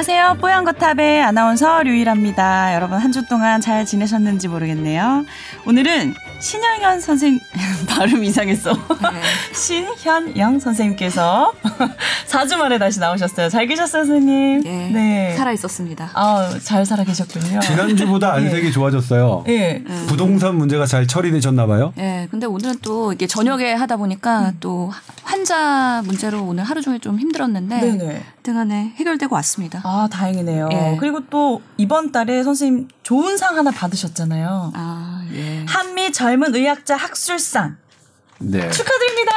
안녕하세요. 뽀얀거탑의 아나운서 류일합니다. 여러분 한 주 동안 잘 지내셨는지 모르겠네요. 오늘은 신영현 선생님 발음 이상했어. 네. 신현영 선생님께서 4주 만에 다시 나오셨어요. 잘 계셨어요, 선생님? 네. 네. 살아 있었습니다. 아, 잘 살아 계셨군요. 지난주보다 안색이 네. 좋아졌어요. 네. 부동산 문제가 잘 처리되셨나 봐요. 네. 근데 오늘은 또 이게 저녁에 하다 보니까 음. 또 환자 문제로 오늘 하루 종일 좀 힘들었는데 네네. 등안에 해결되고 왔습니다. 아, 다행이네요. 예. 그리고 또 이번 달에 선생님 좋은 상 하나 받으셨잖아요. 아, 예. 한미 젊은 의학자 학술상. 네. 축하드립니다.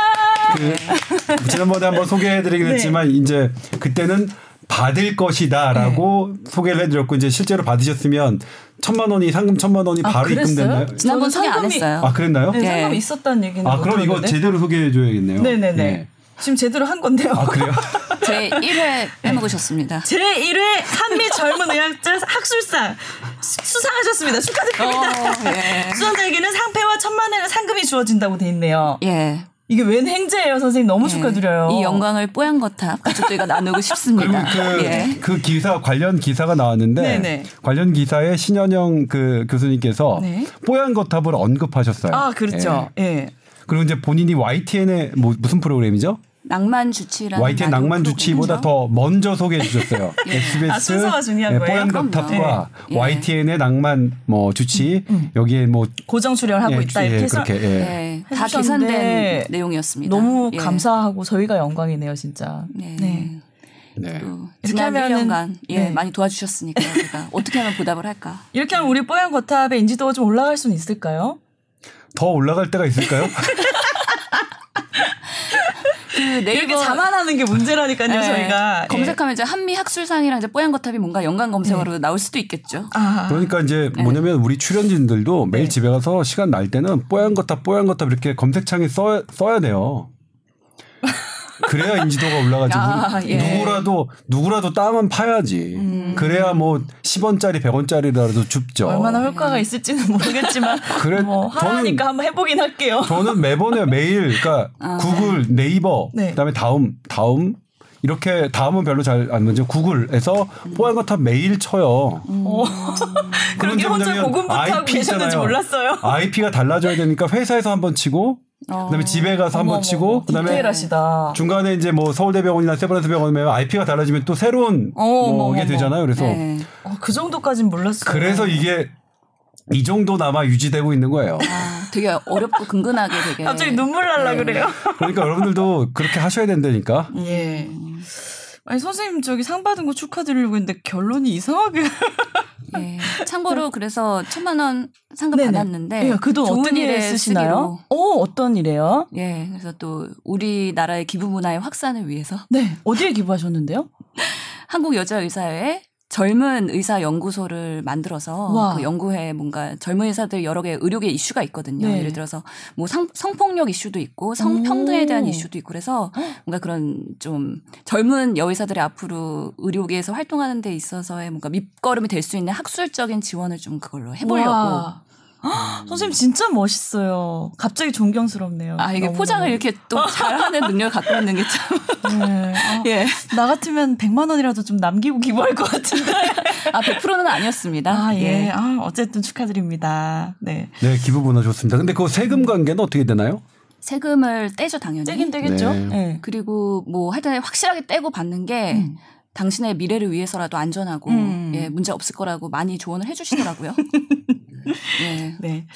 그, 지난번에 한번 소개해드리긴 네. 했지만 이제 그때는 받을 것이다라고 네. 소개를 해드렸고 이제 실제로 받으셨으면 천만 원이 상금 천만 원이 아, 바로 입금됐나요? 지난번 소개 안 했어요. 아 그랬나요? 네, 상금 네. 있었다는 얘기는. 아 그럼 이거 제대로 소개해줘야겠네요. 네네네. 네. 지금 제대로 한 건데요. 아, 그래요? 제 1회 빼먹으셨습니다. 제 1회 한미 젊은 의학자 학술상 수상하셨습니다. 축하드립니다. 어, 예. 수상자에게는 상패와 천만 원의 상금이 주어진다고 돼 있네요. 예. 이게 웬 행제예요, 선생님. 너무 네. 축하드려요. 이 영광을 뽀얀 거탑 가족들과 나누고 싶습니다. 그, 예. 그 기사 관련 기사가 나왔는데 네네. 관련 기사에 신현영 그 교수님께서 네. 뽀얀 거탑을 언급하셨어요. 아 그렇죠. 예. 예. 그리고 이제 본인이 YTN의 뭐 무슨 프로그램이죠? 낭만 주치라는 YTN 낭만 주치보다 더 먼저 소개해 주셨어요. 예. SBS 아, 순서가 중요한 네, 거예요. 뽀얀거탑과 네. YTN의 낭만 뭐 주치 음, 음. 여기에 뭐 고정 출연하고 예, 있다 이렇게 예, 해서 그렇게, 예. 다 계산된 내용이었습니다. 너무 예. 감사하고 저희가 영광이네요, 진짜. 네. 네. 네. 지난 1년간 예, 네. 많이 도와주셨으니까 제가 어떻게 하면 보답을 할까? 이렇게 하면 우리 뽀얀 거탑의 인지도가 좀 올라갈 수는 있을까요? 더 올라갈 때가 있을까요? 그 네이버 자만하는 게 문제라니까요, 네. 저희가. 검색하면 예. 이제 한미 학술상이랑 이제 뽀얀 거탑이 뭔가 연관 검색어로 네. 나올 수도 있겠죠. 아. 그러니까 이제 네. 뭐냐면 우리 출연진들도 매일 네. 집에 가서 시간 날 때는 뽀얀 거탑, 뽀얀 거탑 이렇게 검색창에 써, 써야 돼요. 그래야 인지도가 올라가지. 아, 예. 누구라도 누구라도 땀은 파야지. 음. 그래야 뭐 10원짜리 100원짜리라도 줍죠. 얼마나 효과가 있을지는 모르겠지만 그래 뭐 하니까 한번 해보긴 할게요. 저는 매번에 매일 그러니까 아. 구글, 네이버, 네. 그다음에 다음 다음 이렇게 다음은 별로 잘 안 먼저 구글에서 음. 뽀얀 거탑 매일 쳐요. 음. 그런 게 혼자 고군분투하고 계셨는지 몰랐어요. IP가 달라져야 되니까 회사에서 한번 치고 그다음에 집에 가서 한번 치고 그다음에 디테일하시다. 중간에 이제 뭐 서울대병원이나 세브란스 병원이면 IP가 달라지면 또 새로운 뭐게 되잖아요. 그래서 네. 어, 그 정도까지는 몰랐어요. 그래서 이게 이 정도나마 유지되고 있는 거예요. 아, 되게 어렵고 근근하게 되게. 갑자기 눈물 날라 네. 그래요. 그러니까 여러분들도 그렇게 하셔야 된다니까. 예. 아니 선생님 저기 상 받은 거 축하드리려고 했는데 결론이 이상하게. 예. 참고로 그래서 천만 원 상금 네네. 받았는데 예, 그돈 어떤 일에 쓰시나요? 어, 어떤 일에요? 예. 그래서 또 우리나라의 기부 문화의 확산을 위해서 네. 어디에 기부하셨는데요? 한국 여자 의사회 젊은 의사 연구소를 만들어서 와. 그 연구에 뭔가 젊은 의사들 여러 개 의료계 이슈가 있거든요. 네. 예를 들어서 뭐 성, 성폭력 이슈도 있고 성평등에 대한 이슈도 있고 그래서 뭔가 그런 좀 젊은 여의사들이 앞으로 의료계에서 활동하는 데 있어서의 뭔가 밑거름이 될 수 있는 학술적인 지원을 좀 그걸로 해보려고 와. 음. 선생님 진짜 멋있어요. 갑자기 존경스럽네요. 아 이게 포장을 이렇게 또 잘하는 능력을 갖고 있는 게 참. 네. 아, 예. 나 같으면 100만 원이라도 좀 남기고 기부할 것 같은데. 아 100%는 아니었습니다. 아 예. 예. 아 어쨌든 축하드립니다. 네. 네 기부 문화 좋습니다. 근데 그 세금 관계는 어떻게 되나요? 세금을 떼죠 당연히. 떼긴 떼겠죠. 네. 네. 그리고 뭐 하여튼 확실하게 떼고 받는 게. 음. 당신의 미래를 위해서라도 안전하고 음. 예 문제 없을 거라고 많이 조언을 해주시더라고요. 네. 네.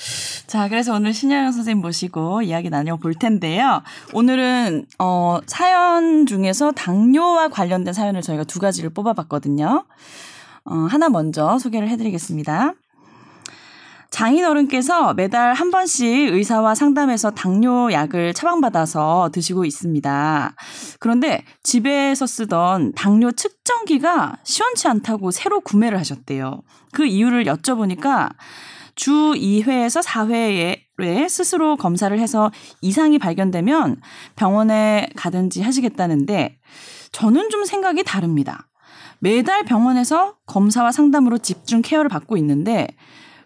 자, 그래서 오늘 신영영 선생님 모시고 이야기 나눠볼 텐데요. 오늘은, 어, 사연 중에서 당뇨와 관련된 사연을 저희가 두 가지를 뽑아봤거든요. 어, 하나 먼저 소개를 해드리겠습니다. 장인어른께서 매달 한 번씩 의사와 상담해서 당뇨 약을 처방받아서 드시고 있습니다. 그런데 집에서 쓰던 당뇨 측정기가 시원치 않다고 새로 구매를 하셨대요. 그 이유를 여쭤보니까 주 2회에서 4회에 스스로 검사를 해서 이상이 발견되면 병원에 가든지 하시겠다는데 저는 좀 생각이 다릅니다. 매달 병원에서 검사와 상담으로 집중 케어를 받고 있는데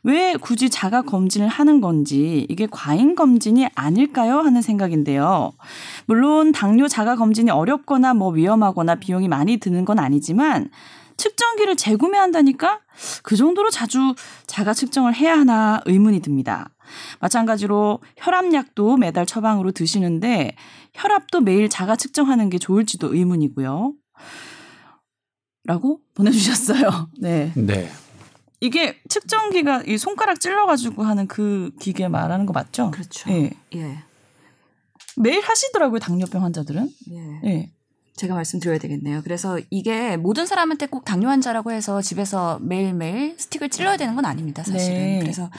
왜 굳이 자가 검진을 하는 건지 이게 과잉 검진이 아닐까요 하는 생각인데요. 물론 당뇨 자가 검진이 어렵거나 뭐 위험하거나 비용이 많이 드는 건 아니지만 측정기를 재구매한다니까 그 정도로 자주 자가 측정을 해야 하나 의문이 듭니다. 마찬가지로 혈압약도 매달 처방으로 드시는데 혈압도 매일 자가 측정하는 게 좋을지도 의문이고요. 라고 보내주셨어요. 네. 네. 이게 측정기가 이 손가락 찔러가지고 하는 그 기계 말하는 거 맞죠? 그렇죠. 예. 예. 매일 하시더라고요 당뇨병 환자들은. 예. 예. 제가 말씀드려야 되겠네요. 그래서 이게 모든 사람한테 꼭 당뇨 환자라고 해서 집에서 매일매일 스틱을 찔러야 되는 건 아닙니다, 사실은. 네. 그래서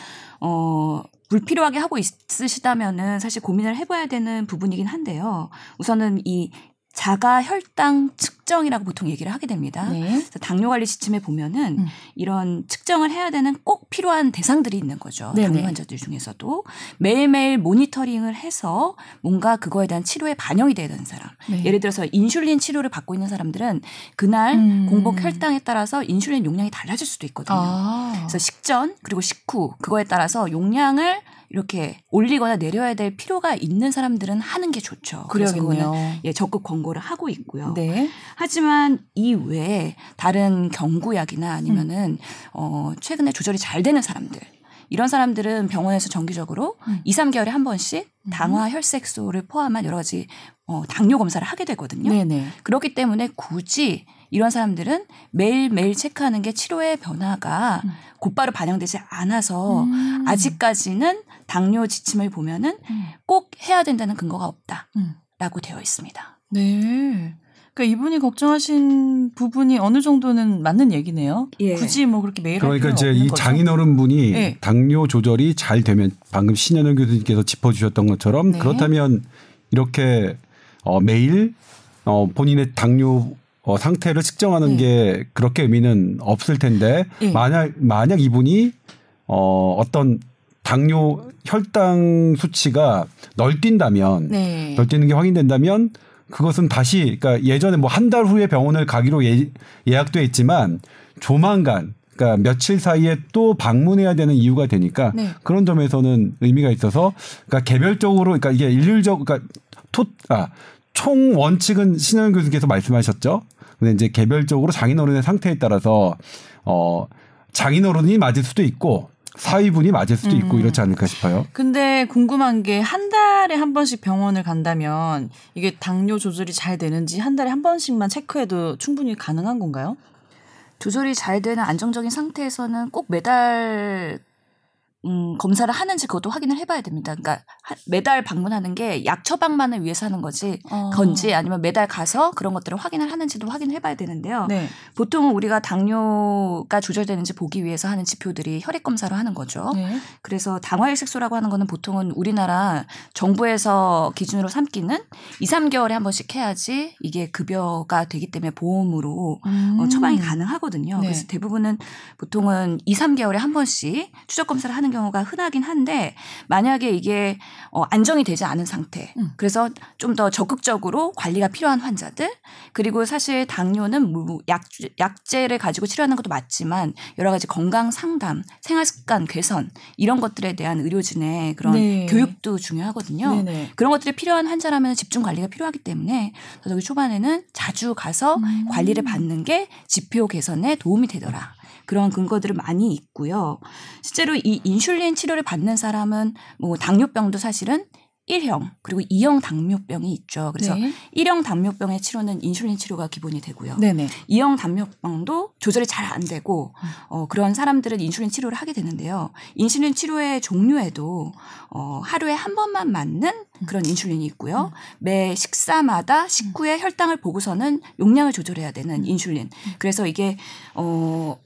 어 불필요하게 하고 있으시다면은 사실 고민을 해봐야 되는 부분이긴 한데요. 우선은 이 자가 혈당 측정이라고 보통 얘기를 하게 됩니다. 네. 그래서 당뇨 관리 지침에 보면은 음. 이런 측정을 해야 되는 꼭 필요한 대상들이 있는 거죠. 네네. 당뇨 환자들 중에서도 매일매일 모니터링을 해서 뭔가 그거에 대한 치료에 반영이 돼야 되는 사람. 네. 예를 들어서 인슐린 치료를 받고 있는 사람들은 그날 음. 공복 혈당에 따라서 인슐린 용량이 달라질 수도 있거든요. 아. 그래서 식전 그리고 식후 그거에 따라서 용량을 이렇게 올리거나 내려야 될 필요가 있는 사람들은 하는 게 좋죠. 그래야겠네요. 예, 적극 권고를 하고 있고요. 네. 하지만 이 외에 다른 경구약이나 아니면은 어 최근에 조절이 잘 되는 사람들 이런 사람들은 병원에서 정기적으로 음. 2, 3개월에 한 번씩 당화 혈색소를 포함한 여러 가지 어 당뇨 검사를 하게 되거든요. 네네. 그렇기 때문에 굳이 이런 사람들은 매일매일 체크하는 게 치료의 변화가 음. 곧바로 반영되지 않아서 음. 아직까지는 당뇨 지침을 보면은 음. 꼭 해야 된다는 근거가 없다라고 음. 되어 있습니다. 네. 그러니까 이분이 걱정하신 부분이 어느 정도는 맞는 얘기네요. 예. 굳이 뭐 그렇게 매일 그러니까 할 이제 이 거죠. 장인어른 분이 네. 당뇨 조절이 잘 되면 방금 신현영 교수님께서 짚어주셨던 것처럼 네. 그렇다면 이렇게 어, 매일 어, 본인의 당뇨 어, 상태를 측정하는 네. 게 그렇게 의미는 없을 텐데 네. 만약 만약 이분이 어, 어떤 당뇨 혈당 수치가 널뛴다면 네. 널뛰는 게 확인된다면 그것은 다시 그러니까 예전에 뭐 한 달 후에 병원을 가기로 예, 예약돼 있지만 조만간 그러니까 며칠 사이에 또 방문해야 되는 이유가 되니까 네. 그런 점에서는 의미가 있어서 그러니까 개별적으로 그러니까 이게 일률적 그러니까 토, 아, 총 원칙은 신현 교수께서 말씀하셨죠. 근데 이제 개별적으로 장인어른의 상태에 따라서 어 장인어른이 맞을 수도 있고 사위분이 맞을 수도 있고 음. 이렇지 않을까 싶어요. 근데 궁금한 게 한 달에 한 번씩 병원을 간다면 이게 당뇨 조절이 잘 되는지 한 달에 한 번씩만 체크해도 충분히 가능한 건가요? 조절이 잘 되는 안정적인 상태에서는 꼭 매달 음, 검사를 하는지 그것도 확인을 해봐야 됩니다. 그러니까 하- 매달 방문하는 게 약 처방만을 위해서 하는 거지 어. 건지 아니면 매달 가서 그런 것들을 확인을 하는지도 확인을 해봐야 되는데요. 네. 보통 우리가 당뇨가 조절되는지 보기 위해서 하는 지표들이 혈액 검사로 하는 거죠. 네. 그래서 당화혈색소라고 하는 거는 보통은 우리나라 정부에서 기준으로 삼기는 2, 3개월에 한 번씩 해야지 이게 급여가 되기 때문에 보험으로 음. 어, 처방이 가능하거든요. 네. 그래서 대부분은 보통은 2, 3개월에 한 번씩 추적 검사를 하는 경우가 흔하긴 한데 만약에 이게 어, 안정이 되지 않은 상태. 음. 그래서 좀 더 적극적으로 관리가 필요한 환자들 그리고 사실 당뇨는 뭐 약, 약제를 가지고 치료하는 것도 맞지만 여러 가지 건강 상담, 생활 습관 개선 이런 것들에 대한 의료진의 그런 네. 교육도 중요하거든요. 네네. 그런 것들이 필요한 환자라면 집중 관리가 필요하기 때문에 저기 초반에는 자주 가서 음. 관리를 받는 게 지표 개선에 도움이 되더라. 그런 근거들은 많이 있고요. 실제로 이 인슐린 치료를 받는 사람은 뭐 당뇨병도 사실은 1형 그리고 2형 당뇨병이 있죠. 그래서 네. 1형 당뇨병의 치료는 인슐린 치료가 기본이 되고요. 네네. 2형 당뇨병도 조절이 잘 안 되고 어, 그런 사람들은 인슐린 치료를 하게 되는데요. 인슐린 치료의 종류에도 어, 하루에 한 번만 맞는 그런 인슐린이 있고요. 매 식사마다 식후에 혈당을 보고서는 용량을 조절해야 되는 인슐린. 그래서 이게 어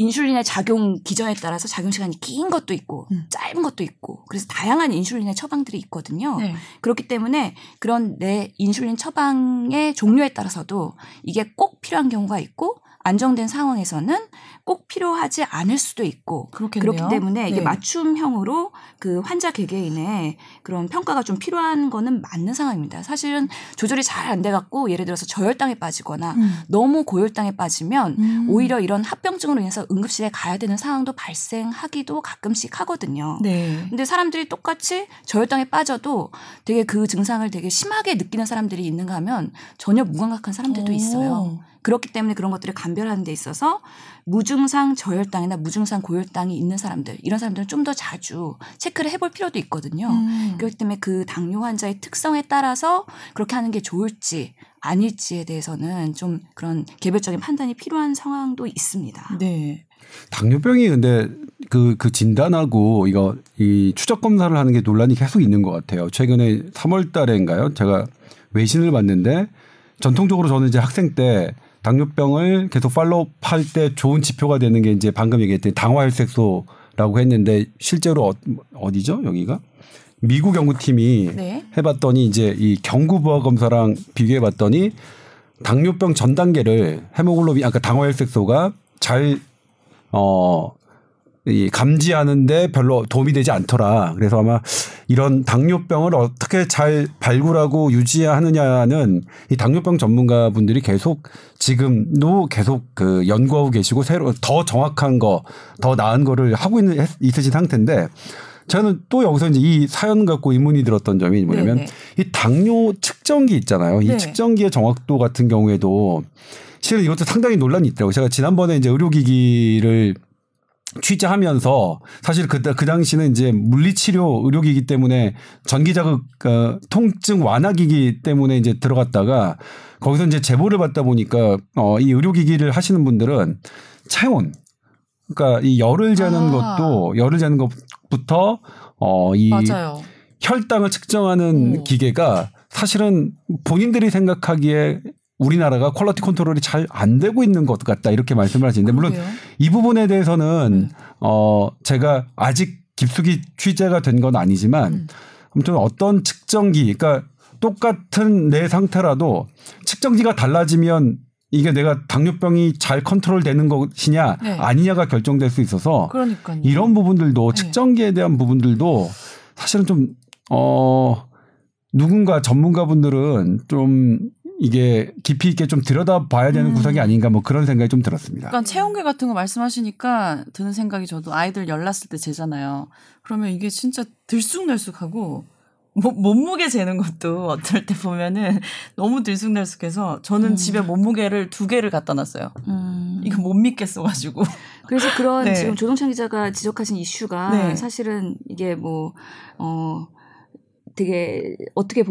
인슐린의 작용 기전에 따라서 작용 시간이 긴 것도 있고 음. 짧은 것도 있고 그래서 다양한 인슐린의 처방들이 있거든요. 네. 그렇기 때문에 그런 내 인슐린 처방의 종류에 따라서도 이게 꼭 필요한 경우가 있고 안정된 상황에서는 꼭 필요하지 않을 수도 있고 그렇겠네요. 그렇기 때문에 이게 네. 맞춤형으로 그 환자 개개인의 그런 평가가 좀 필요한 거는 맞는 상황입니다. 사실은 조절이 잘 안 돼 갖고 예를 들어서 저혈당에 빠지거나 음. 너무 고혈당에 빠지면 음. 오히려 이런 합병증으로 인해서 응급실에 가야 되는 상황도 발생하기도 가끔씩 하거든요. 네. 근데 사람들이 똑같이 저혈당에 빠져도 되게 그 증상을 되게 심하게 느끼는 사람들이 있는가 하면 전혀 무감각한 사람들도 오. 있어요. 그렇기 때문에 그런 것들을 감별하는 데 있어서 무증상 저혈당이나 무증상 고혈당이 있는 사람들 이런 사람들은 좀 더 자주 체크를 해볼 필요도 있거든요. 음. 그렇기 때문에 그 당뇨 환자의 특성에 따라서 그렇게 하는 게 좋을지 아닐지에 대해서는 좀 그런 개별적인 판단이 필요한 상황도 있습니다. 네. 당뇨병이 근데 그, 그 진단하고 이거 이 추적 검사를 하는 게 논란이 계속 있는 것 같아요. 최근에 3월 달에인가요? 제가 외신을 봤는데 전통적으로 저는 이제 학생 때 당뇨병을 계속 팔로우 할 때 좋은 지표가 되는 게 이제 방금 얘기했던 당화혈색소라고 했는데 실제로 어, 디죠 여기가? 미국 연구팀이 네. 해봤더니 이제 이 경구부하 검사랑 비교해 봤더니 당뇨병 전 단계를 헤모글로빈 아까 당화혈색소가 잘 어, 이 감지하는데 별로 도움이 되지 않더라. 그래서 아마 이런 당뇨병을 어떻게 잘 발굴하고 유지하느냐는 이 당뇨병 전문가 분들이 계속 지금도 계속 그 연구하고 계시고 새로 더 정확한 거, 더 나은 거를 하고 있는 있으신 상태인데 저는 또 여기서 이제 이 사연 갖고 의문이 들었던 점이 뭐냐면 네네. 이 당뇨 측정기 있잖아요. 이 네. 측정기의 정확도 같은 경우에도 실은 이것도 상당히 논란이 있더라고요. 제가 지난번에 이제 의료기기를 취재하면서 사실 그, 그 당시는 이제 물리치료 의료기기 때문에 전기자극 어, 통증 완화기기 때문에 이제 들어갔다가 거기서 이제 제보를 받다 보니까 어, 이 의료기기를 하시는 분들은 체온 그러니까 이 열을 재는 아. 것도 열을 재는 것부터 어, 이 맞아요. 혈당을 측정하는 오. 기계가 사실은 본인들이 생각하기에 우리나라가 퀄러티 컨트롤이 잘 안 되고 있는 것 같다 이렇게 말씀을 하시는데 물론 그래요? 이 부분에 대해서는 음. 어 제가 아직 깊숙이 취재가 된 건 아니지만 음. 아무튼 어떤 측정기 그러니까 똑같은 내 상태라도 측정기가 달라지면 이게 내가 당뇨병이 잘 컨트롤 되는 것이냐 네. 아니냐가 결정될 수 있어서 그러니까요. 이런 부분들도 네. 측정기에 대한 부분들도 사실은 좀 어 누군가 전문가분들은 좀 이게 깊이 있게 좀 들여다봐야 되는 음. 구석이 아닌가 뭐 그런 생각이 좀 들었습니다. 그러니까 체온계 같은 거 말씀하시니까 드는 생각이 저도 아이들 열 났을 때 재잖아요. 그러면 이게 진짜 들쑥날쑥하고 뭐, 몸무게 재는 것도 어떨 때 보면은 너무 들쑥날쑥해서 저는 음. 집에 몸무게를 두 개를 갖다 놨어요. 음. 이거 못 믿겠어가지고. 그래서 그런 네. 지금 조동찬 기자가 지적하신 이슈가 네. 사실은 이게 뭐, 어, 되게 어떻게 보면